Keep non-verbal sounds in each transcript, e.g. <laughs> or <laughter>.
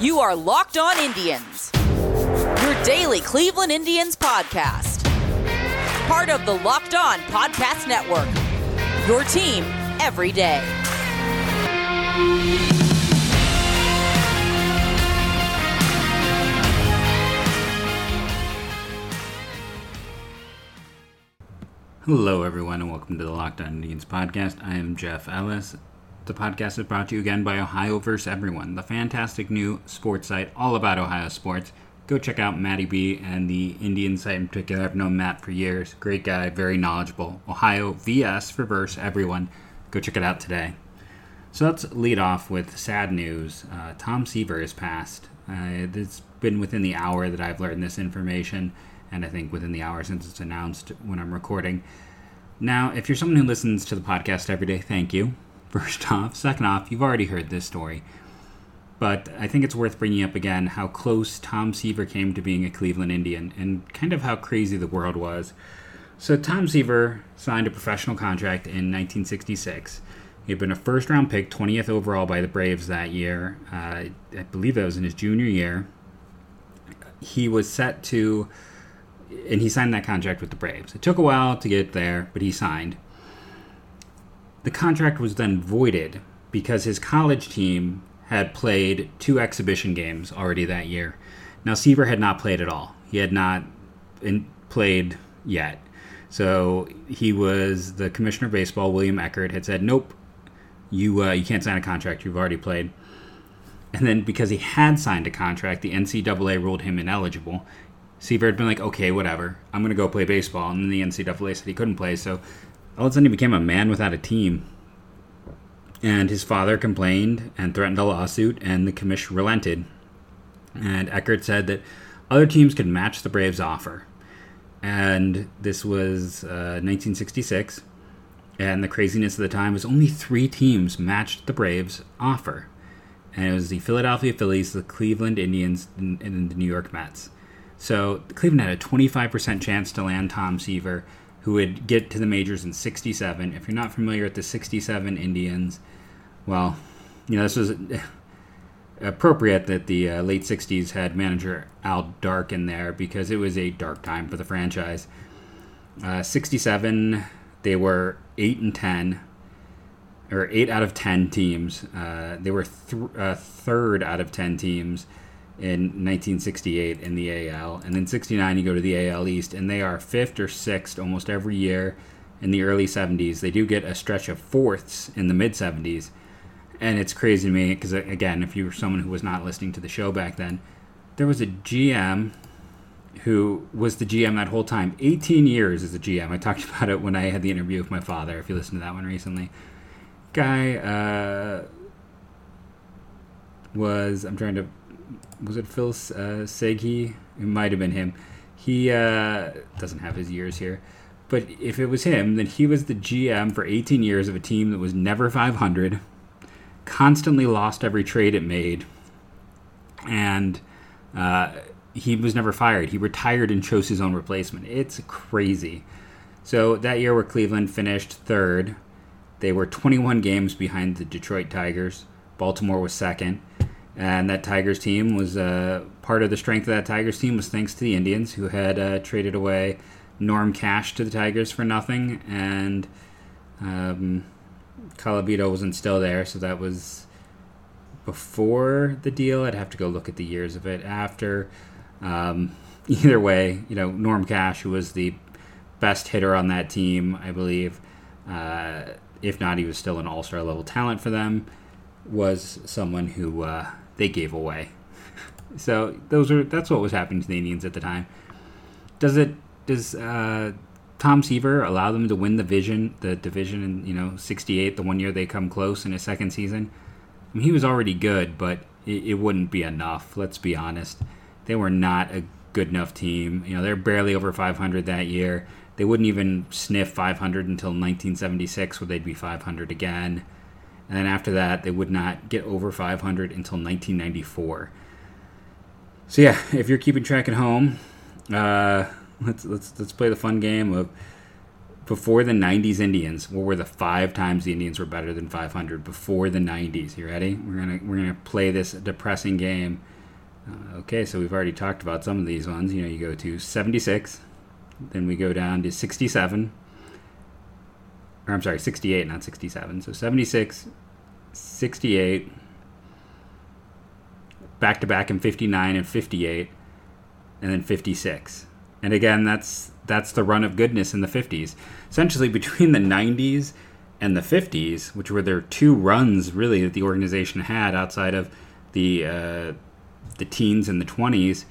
You are Locked On Indians, your daily Cleveland Indians podcast. Part of the Locked On Podcast Network, your team every day. Hello, everyone, and welcome to the Locked On Indians podcast. I am Jeff Ellis. The podcast is brought to you again by Ohio vs. Everyone, the fantastic new sports site all about Ohio sports. Go check out Matty B and the Indian site in particular. I've known Matt for years. Great guy, very knowledgeable. Ohio VS for verse everyone. Go check it out today. So let's lead off with sad news. Uh, Tom Seaver has passed. Uh, it's been within the hour that I've learned this information and I think within the hour since it's announced when I'm recording. Now, if you're someone who listens to the podcast every day, thank you. First <laughs> off. Second off, you've already heard this story. But I think it's worth bringing up again how close Tom Seaver came to being a Cleveland Indian and kind of how crazy the world was. So, Tom Seaver signed a professional contract in 1966. He had been a first round pick, 20th overall by the Braves that year. Uh, I believe that was in his junior year. He was set to and he signed that contract with the Braves. It took a while to get there, but he signed. The contract was then voided because his college team had played two exhibition games already that year. Now Seaver had not played at all. He had not in, played yet. So he was the commissioner of baseball. William Eckert had said, "Nope, you uh, you can't sign a contract. You've already played." And then because he had signed a contract, the NCAA ruled him ineligible, Seaver had been like, okay, whatever, I'm going to go play baseball. And then the NCAA said he couldn't play. So all of a sudden he became a man without a team. And his father complained and threatened a lawsuit, and the commission relented. And Eckert said that other teams could match the Braves' offer. And this was uh, 1966. And the craziness of the time was only three teams matched the Braves' offer. And it was the Philadelphia Phillies, the Cleveland Indians, and the New York Mets. So Cleveland had a 25% chance to land Tom Seaver, who would get to the majors in 67. If you're not familiar with the 67 Indians, well, you know, this was <laughs> appropriate that the uh, late 60s had manager Al Dark in there because it was a dark time for the franchise. Uh, 67, they were 8 and 10, or 8 out of 10 teams. Uh, they were th- uh, third out of 10 teams in 1968 in the AL, and then 69 you go to the AL East, and they are fifth or sixth almost every year in the early 70s. They do get a stretch of fourths in the mid 70s, and it's crazy to me because again, if you were someone who was not listening to the show back then, there was a GM who was the GM that whole time, 18 years as a GM. I talked <laughs> about it when I had the interview with my father. If you listened to that one recently, guy uh, was I'm trying to was it Phil uh, Seghi? It might have been him. He uh, doesn't have his years here, but if it was him, then he was the GM for 18 years of a team that was never 500, constantly lost every trade it made, and uh, he was never fired. He retired and chose his own replacement. It's crazy. So that year, where Cleveland finished third, they were 21 games behind the Detroit Tigers. Baltimore was second and that Tigers team was uh, part of the strength of that Tigers team was thanks to the Indians, who had uh, traded away Norm Cash to the Tigers for nothing, and um, Colavito wasn't still there, so that was before the deal. I'd have to go look at the years of it after. Um, <laughs> either way, you know, Norm Cash, who was the best hitter on that team, I believe, uh, if not, he was still an all star level talent for them, was someone who uh, they gave away. so those are that's what was happening to the Indians at the time. Does it does uh, Tom Seaver allow them to win the vision the division in you know '68, the one year they come close in his second season? I mean, he was already good, but it, it wouldn't be enough. Let's be honest. They were not a good enough team. You know, they're barely over 500 that year. They wouldn't even sniff 500 until 1976, where they'd be 500 again and then after that they would not get over 500 until 1994. So yeah, if you're keeping track at home, uh, let's let's let's play the fun game of before the 90s Indians, what were the five times the Indians were better than 500 before the 90s? You ready? We're gonna we're gonna play this depressing game. Uh, okay, so we've already talked about some of these ones. You know, you go to 76, then we go down to 67. I'm sorry, 68, not 67. So 76, 68, back to back in 59 and 58, and then 56. And again, that's that's the run of goodness in the 50s. Essentially, between the 90s and the 50s, which were their two runs really that the organization had outside of the uh, the teens and the 20s,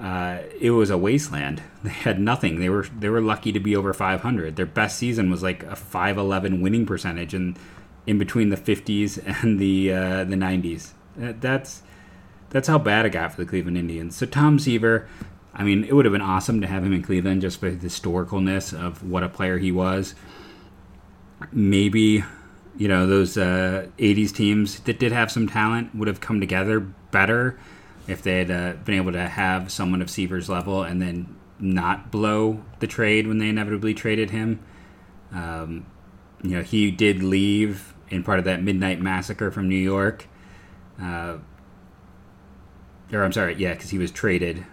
uh, it was a wasteland. <laughs> They had nothing. They were they were lucky to be over 500. Their best season was like a 511 winning percentage, and in between the 50s and the uh, the 90s. That's that's how bad it got for the Cleveland Indians. So Tom Seaver, I mean, it would have been awesome to have him in Cleveland just for the historicalness of what a player he was. Maybe, you know, those uh, 80s teams that did have some talent would have come together better if they had uh, been able to have someone of Seaver's level and then not blow the trade when they inevitably traded him. Um, you know, he did leave in part of that midnight massacre from New York. Uh, or I'm sorry, yeah, because he was traded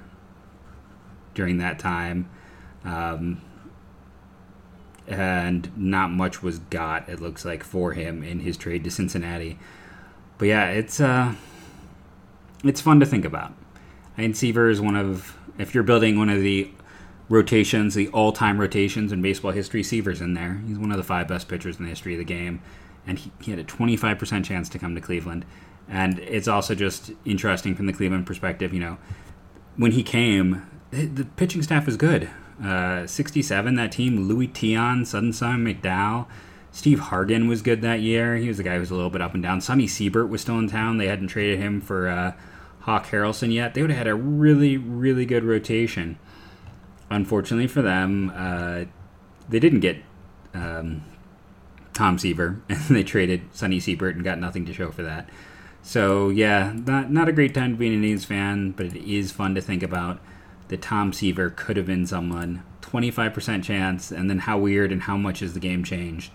during that time. Um, and not much was got, it looks like, for him in his trade to Cincinnati. But yeah, it's uh, it's fun to think about. I Seaver is one of, if you're building one of the rotations, the all-time rotations in baseball history, Seaver's in there. He's one of the five best pitchers in the history of the game, and he, he had a 25% chance to come to Cleveland. And it's also just interesting from the Cleveland perspective. You know, when he came, the pitching staff was good. Uh, 67, that team, Luis Tiant, Sudden Sam, McDowell. Steve Hargan was good that year. He was the guy who was a little bit up and down. Sonny Siebert was still in town. They hadn't traded him for uh, Hawk Harrelson yet. They would have had a really, really good rotation. Unfortunately for them, uh, they didn't get um, Tom Seaver, <laughs> and they traded Sonny Siebert and got nothing to show for that. So yeah, not not a great time to be an Indians fan, but it is fun to think about that Tom Seaver could have been someone. 25% chance, and then how weird and how much has the game changed?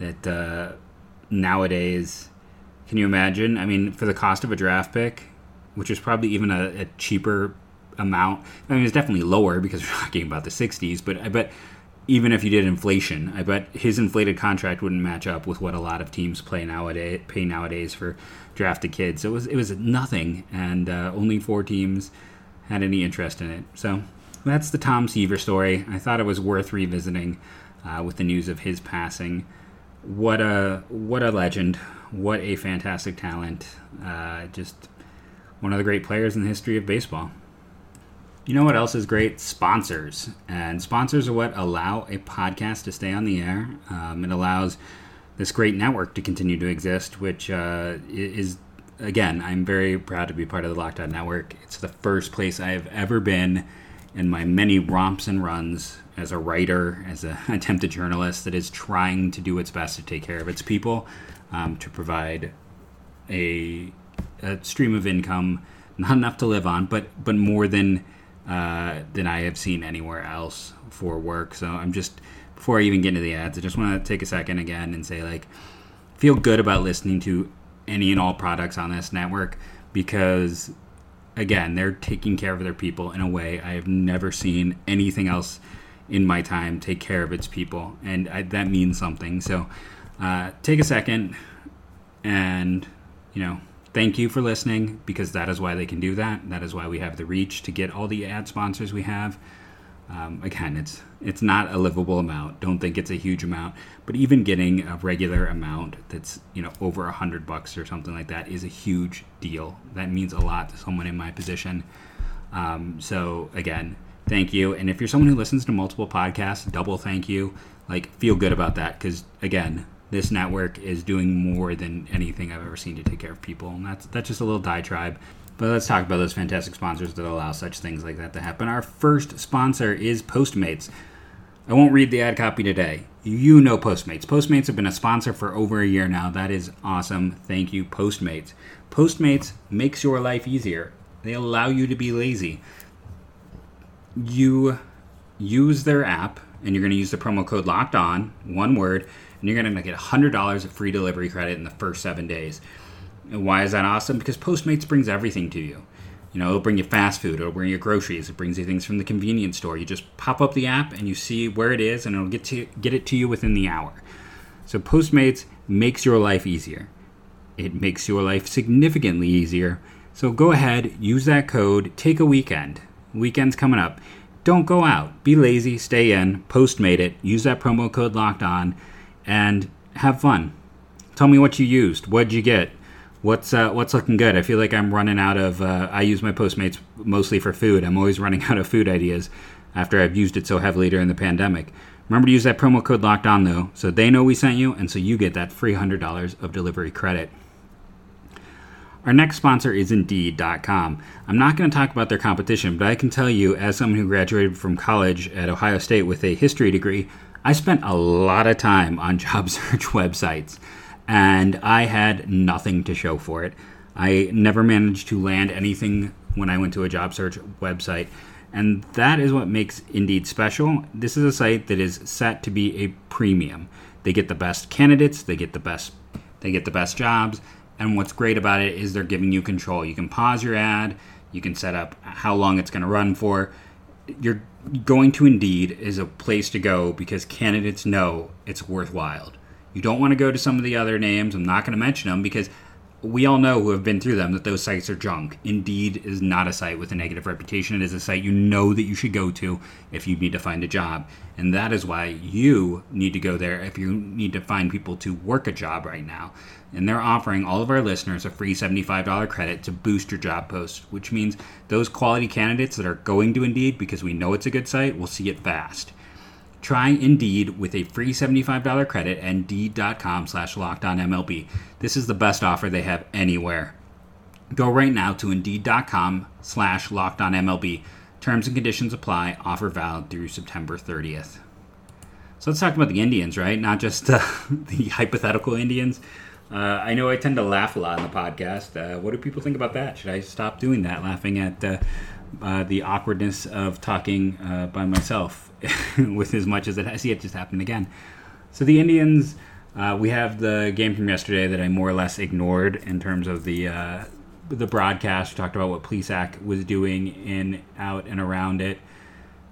That uh, nowadays, can you imagine? I mean, for the cost of a draft pick, which is probably even a, a cheaper amount. I mean, it's definitely lower because <laughs> we're talking about the 60s, but I bet even if you did inflation, I bet his inflated contract wouldn't match up with what a lot of teams play nowadays pay nowadays for drafted kids. So it was it was nothing, and uh, only four teams had any interest in it. So that's the Tom Seaver story. I thought it was worth revisiting uh, with the news of his passing. What a what a legend! What a fantastic talent! Uh, just one of the great players in the history of baseball. You know what else is great? Sponsors. And sponsors are what allow a podcast to stay on the air. Um, it allows this great network to continue to exist, which uh, is, again, I'm very proud to be part of the Locked On Network. It's the first place I have ever been in my many romps and runs as a writer, as an <laughs> attempted journalist that is trying to do its best to take care of its people, um, to provide a, a stream of income, not enough to live on, but but more than uh, than I have seen anywhere else for work. So I'm just before I even get into the ads, I just want to take a second again and say like feel good about listening to any and all products on this network because again they're taking care of their people in a way I have never seen anything else in my time take care of its people, and I, that means something. So uh, take a second and you know thank you for listening because that is why they can do that. That is why we have the reach to get all the ad sponsors we have. Um, again, it's it's not a livable amount. Don't think it's a huge amount, but even getting a regular amount that's you know over a hundred bucks or something like that is a huge deal. That means a lot to someone in my position. Um, so again, thank you. And if you're someone who listens to multiple podcasts, double thank you. Like feel good about that because again, this network is doing more than anything I've ever seen to take care of people. And that's that's just a little diatribe. But let's talk about those fantastic sponsors that allow such things like that to happen. Our first sponsor is Postmates. I won't read the ad copy today. You know Postmates. Postmates have been a sponsor for over a year now. That is awesome. Thank you, Postmates. Postmates makes your life easier. They allow you to be lazy. You use their app and you're going to use the promo code locked on, one word, and you're going to get $100 of free delivery credit in the first seven days. And why is that awesome? Because Postmates brings everything to you. You know, it'll bring you fast food, it'll bring you groceries, it brings you things from the convenience store. You just pop up the app and you see where it is, and it'll get to get it to you within the hour. So Postmates makes your life easier. It makes your life significantly easier. So go ahead, use that code, take a weekend. Weekend's coming up. Don't go out. Be lazy, stay in, Postmate it, use that promo code locked on, and have fun. Tell me what you used. What'd you get? What's uh, what's looking good? I feel like I'm running out of. Uh, I use my Postmates mostly for food. I'm always <laughs> running out of food ideas after I've used it so heavily during the pandemic. Remember to use that promo code locked on though, so they know we sent you, and so you get that free hundred dollars of delivery credit. Our next sponsor is Indeed.com. I'm not going to talk about their competition, but I can tell you, as someone who graduated from college at Ohio State with a history degree, I spent a lot of time on <laughs> job search websites and I had nothing to show for it. I never managed to land anything when I went to a job search website. And that is what makes Indeed special. This is a site that is set to be a premium. They get the best candidates, they get the best they get the best jobs, and what's great about it is they're giving you control. You can pause your ad, you can set up how long it's going to run for. You're going to Indeed is a place to go because candidates know it's worthwhile. You don't want to go to some of the other names. I'm not going to mention them because we all know who have been through them that those sites are junk. Indeed is not a site with a negative reputation. It is a site you know that you should go to if you need to find a job. And that is why you need to go there if you need to find people to work a job right now. And they're offering all of our listeners a free $75 credit to boost your job post, which means those quality candidates that are going to Indeed because we know it's a good site will see it fast. Try Indeed with a free $75 credit at Indeed.com slash LockedOnMLB. This is the best offer they have anywhere. Go right now to Indeed.com slash LockedOnMLB. Terms and conditions apply. Offer valid through September 30th. So let's talk about the Indians, right? Not just uh, <laughs> the hypothetical Indians. Uh, I know I tend to laugh a lot in the podcast. Uh, what do people think about that? Should I stop doing that, laughing at uh, the awkwardness of talking uh, by myself <laughs> with as much as it has yet just happened again. So the Indians, uh, we have the game from yesterday that I more or less ignored in terms of the uh, the broadcast. We talked about what Plesac was doing in, out, and around it.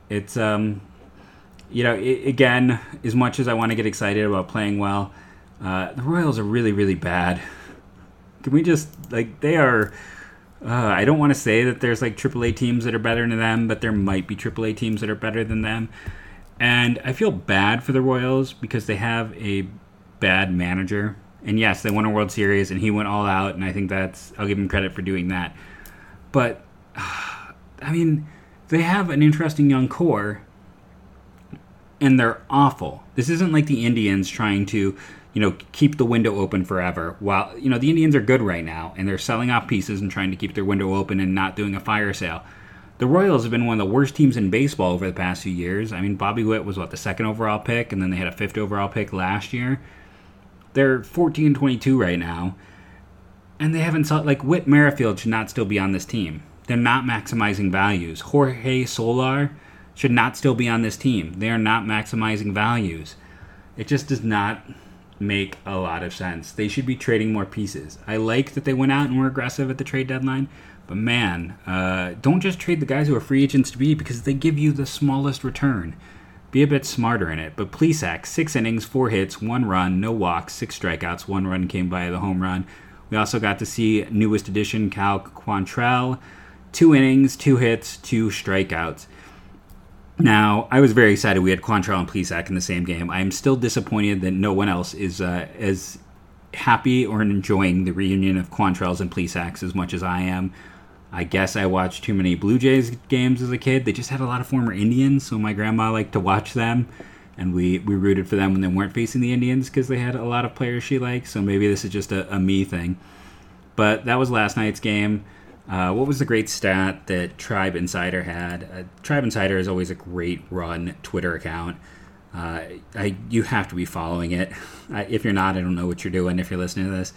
It's um, you know, it, again, as much as I want to get excited about playing well, uh, the Royals are really, really bad. Can we just like they are? Uh, I don't want to say that there's like AAA teams that are better than them, but there might be AAA teams that are better than them. And I feel bad for the Royals because they have a bad manager. And yes, they won a World Series and he went all out, and I think that's, I'll give him credit for doing that. But, <sighs> I mean, they have an interesting young core, and they're awful. This isn't like the Indians trying to you know, keep the window open forever. While, you know, the Indians are good right now and they're selling off pieces and trying to keep their window open and not doing a fire sale. The Royals have been one of the worst teams in baseball over the past few years. I mean, Bobby Witt was what the second overall pick, and then they had a fifth overall pick last year. They're 14 22 right now, and they haven't saw like Whit Merrifield should not still be on this team. They're not maximizing values. Jorge Soler should not still be on this team. They are not maximizing values. It just does not make a lot of sense. They should be trading more pieces. I like that they went out and were aggressive at the trade deadline, but man, uh, don't just trade the guys who are free agents to be because they give you the smallest return. Be a bit smarter in it. But Plesac, six innings, four hits, one run, no walks, six strikeouts. One run came by the home run. We also got to see newest addition Cal Quantrill, two innings, two hits, two strikeouts. Now, I was very excited we had Quantrill and Plesac in the same game. I am still disappointed that no one else is uh, as happy or enjoying the reunion of Quantrills and Plesacs as much as I am. I guess I watched too many Blue Jays games as a kid. They just had a lot of former Indians, so my grandma liked to watch them, and we, we rooted for them when they weren't facing the Indians because they had a lot of players she liked. So maybe this is just a, a me thing. But that was last night's game. Uh, what was the great stat that Tribe Insider had? Uh, Tribe Insider is always a great run Twitter account. Uh, I, you have to be following it. If you're not, I don't know what you're doing if you're listening to this.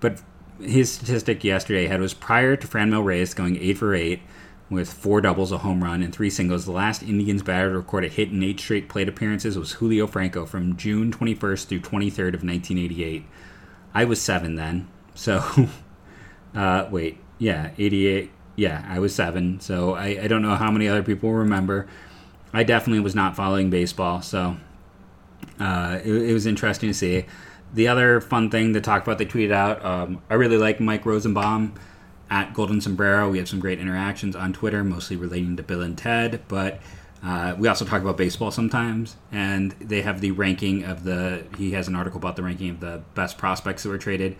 But his statistic yesterday had was prior to Franmil Reyes going eight for eight, with four doubles, a home run, and three singles. The last Indians batter to record a hit in eight straight plate appearances was Julio Franco from June 21st through 23rd of 1988. I was seven then, so <laughs> uh, wait, yeah, 88. Yeah, I was seven, so I, I don't know how many other people remember. I definitely was not following baseball, so uh, it, it, was interesting to see. The other fun thing to talk about, they tweeted out. Um, I really like Mike Rosenbaum at Golden Sombrero. We have some great interactions on Twitter, mostly relating to Bill and Ted, but uh, we also talk about baseball sometimes. And they have the ranking of the. He has an article about the ranking of the best prospects that were traded.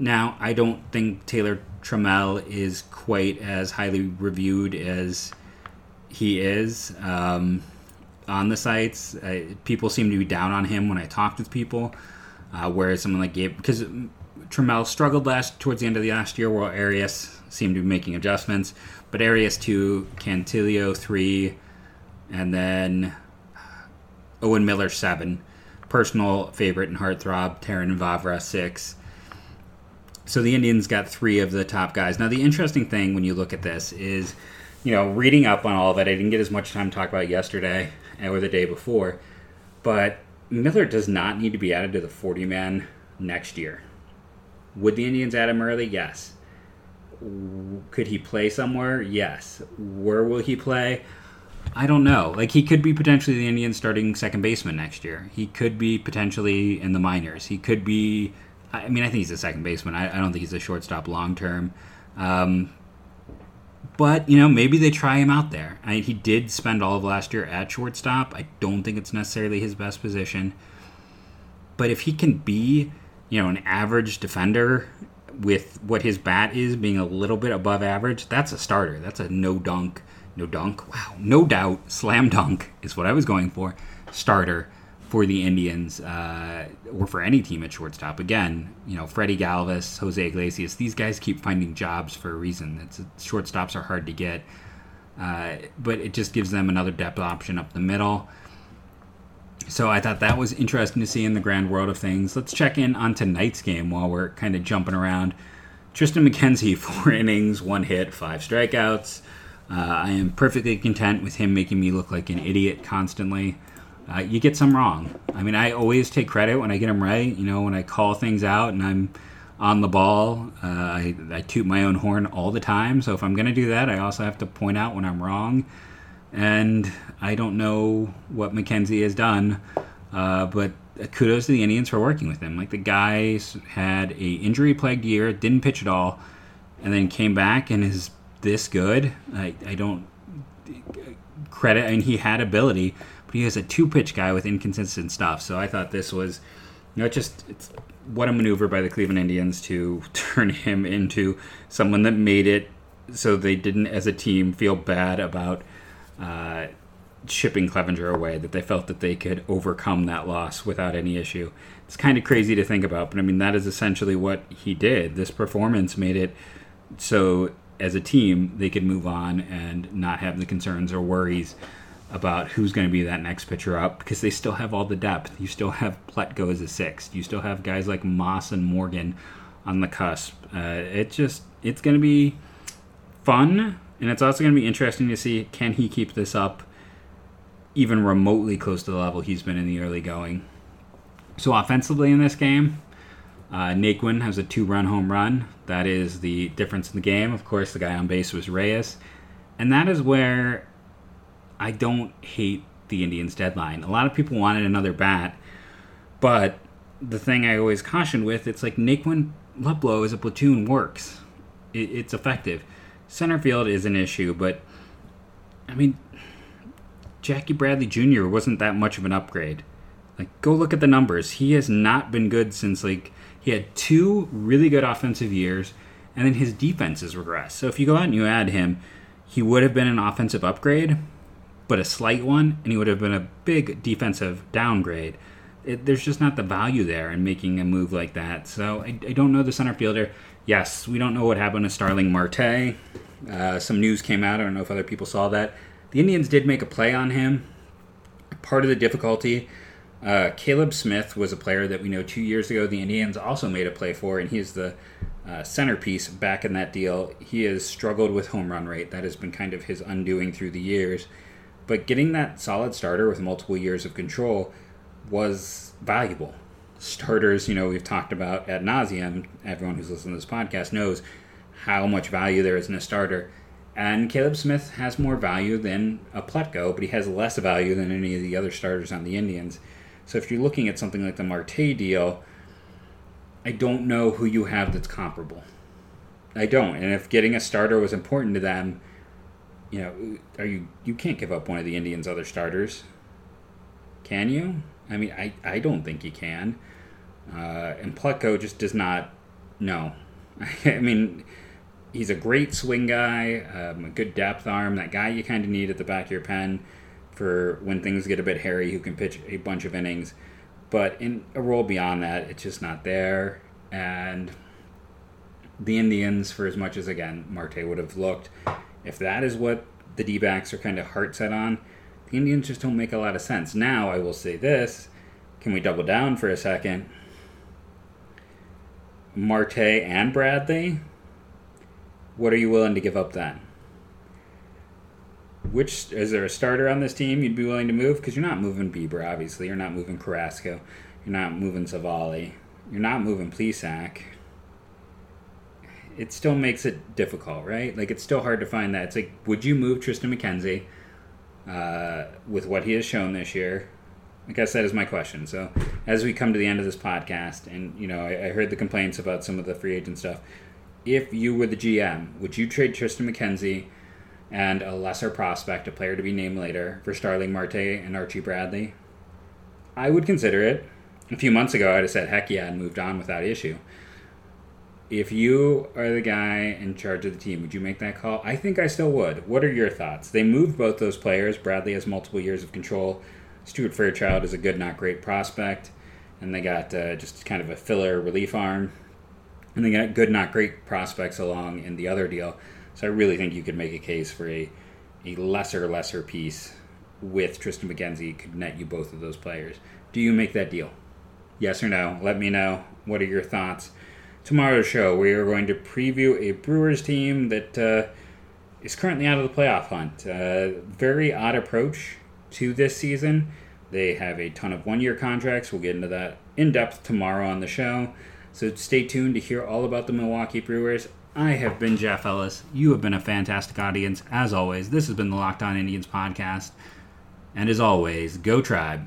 Now, I don't think Taylor Trammell is quite as highly reviewed as he is um, on the sites. Uh, people seem to be down on him when I talked with people, uh, whereas someone like Gabe, because Trammell struggled last towards the end of the last year, while Arias seemed to be making adjustments. But Arias two, Cantillo three, and then Owen Miller seven. Personal favorite and heartthrob, Terrin Vavra six. So the Indians got three of the top guys. Now the interesting thing when you look at this is, you know, reading up on all it. I didn't get as much time to talk about yesterday or the day before, but Miller does not need to be added to the 40 man next year. Would the Indians add him early? Yes. Could he play somewhere? Yes. Where will he play? I don't know. Like he could be potentially the Indians starting second baseman next year. He could be potentially in the minors. He could be. I mean, I think he's a second baseman. I, I don't think he's a shortstop long term. Um, but you know, maybe they try him out there. I he did spend all of last year at shortstop. I don't think it's necessarily his best position. But if he can be you know, an average defender with what his bat is being a little bit above average, that's a starter. That's a no dunk, no dunk. Wow, no doubt, slam dunk is what I was going for. Starter for the Indians uh, or for any team at shortstop. Again, you know, Freddie Galvis, Jose Iglesias, these guys keep finding jobs for a reason. It's, shortstops are hard to get, uh, but it just gives them another depth option up the middle. So I thought that was interesting to see in the grand world of things. Let's check in on tonight's game while we're kind of jumping around. Triston McKenzie, <laughs> four innings, one hit, five strikeouts. Uh, I am perfectly content with him making me look like an idiot constantly. Uh, you get some wrong. I mean, I always take credit when I get them right. You know, when I call things out and I'm on the ball, uh, I, I toot my own horn all the time. So if I'm going to do that, I also have to point out when I'm wrong and I don't know what McKenzie has done, uh, but kudos to the Indians for working with him. Like the guys had a injury plagued year, didn't pitch at all, and then came back and is this good. I, I don't credit. I mean, he had ability, but he was a two pitch guy with inconsistent stuff. So I thought this was, know, just it's what a maneuver by the Cleveland Indians to <laughs> turn him into someone that made it so they didn't, as a team, feel bad about uh, shipping Clevenger away, that they felt that they could overcome that loss without any issue. It's kind of crazy to think about, but I mean, that is essentially what he did. This performance made it so, as a team, they could move on and not have the concerns or worries about who's going to be that next pitcher up because they still have all the depth. You still have Plutko as a sixth. You still have guys like Moss and Morgan on the cusp. Uh, it just it's going to be fun and it's also going to be interesting to see can he keep this up even remotely close to the level he's been in the early going. So offensively in this game, uh, Naquin has a two-run home run. That is the difference in the game. Of course, the guy on base was Reyes, and that is where I don't hate the Indians' deadline. A lot of people wanted another bat, but the thing I always caution with, it's like Naquin Luplow as a platoon works. It, it's effective. Center field is an issue, but I mean, Jackie Bradley Jr. wasn't that much of an upgrade. Like, go look at the numbers. He has not been good since like he had two really good offensive years, and then his defense has regressed. So if you go out and you add him, he would have been an offensive upgrade, but a slight one, and he would have been a big defensive downgrade. It, there's just not the value there in making a move like that. So I, I don't know the center fielder yes, we don't know what happened to Starling Marte. Uh, some news came out. I don't know if other people saw that. The Indians did make a play on him. Part of the difficulty Uh, Caleb Smith was a player that we know two years ago the Indians also made a play for, and he's the uh, centerpiece back in that deal. He has struggled with home run rate. That has been kind of his undoing through the years. But getting that solid starter with multiple years of control was valuable. Starters, you know, we've talked about ad nauseum. Everyone who's listening to this podcast knows how much value there is in a starter. And Caleb Smith has more value than a Plutko, but he has less value than any of the other starters on the Indians. So if you're looking at something like the Marte deal, I don't know who you have that's comparable. I don't. And if getting a starter was important to them, you know, are you you can't give up one of the Indians' other starters, can you? I mean, I, I don't think you can. Uh, and Plutko just does not. No, <laughs> I mean, he's a great swing guy, um, a good depth arm, that guy you kind of need at the back of your pen for when things get a bit hairy, who can pitch a bunch of innings. But in a role beyond that, it's just not there. And the Indians, for as much as again Marte would have looked, if that is what the D backs are kind of heart set on, the Indians just don't make a lot of sense. Now, I will say this can we double down for a second? Marte and Bradley, what are you willing to give up then? Which is there a starter on this team you'd be willing to move? Because you're not moving Bieber, obviously. You're not moving Carrasco. You're not moving Civale. You're not moving Plesac. It still makes it difficult, right? Like it's still hard to find that. It's like, would you move Triston McKenzie uh, with what he has shown this year? I said, is my question. So as we come to the end of this podcast, and you know, I, I heard the complaints about some of the free agent stuff. If you were the GM, would you trade Triston McKenzie? and a lesser prospect, a player to be named later, for Starling Marte and Archie Bradley, I would consider it. A few months ago, I'd have said heck yeah and moved on without issue. If you are the guy in charge of the team, would you make that call? I think I still would. What are your thoughts? They moved both those players. Bradley has multiple years of control. Stuart Fairchild is a good, not great prospect. And they got uh, just kind of a filler relief arm. And they got good, not great prospects along in the other deal. So I really think you could make a case for a, a lesser, lesser piece with Triston McKenzie could net you both of those players. Do you make that deal? Yes or no? Let me know. What are your thoughts? Tomorrow's show, we are going to preview a Brewers team that uh, is currently out of the playoff hunt. Uh, very odd approach to this season. They have a ton of one year contracts. We'll get into that in depth tomorrow on the show. So stay tuned to hear all about the Milwaukee Brewers. I have been Jeff Ellis. You have been a fantastic audience. As always, this has been the Locked On Indians podcast. And as always, go tribe.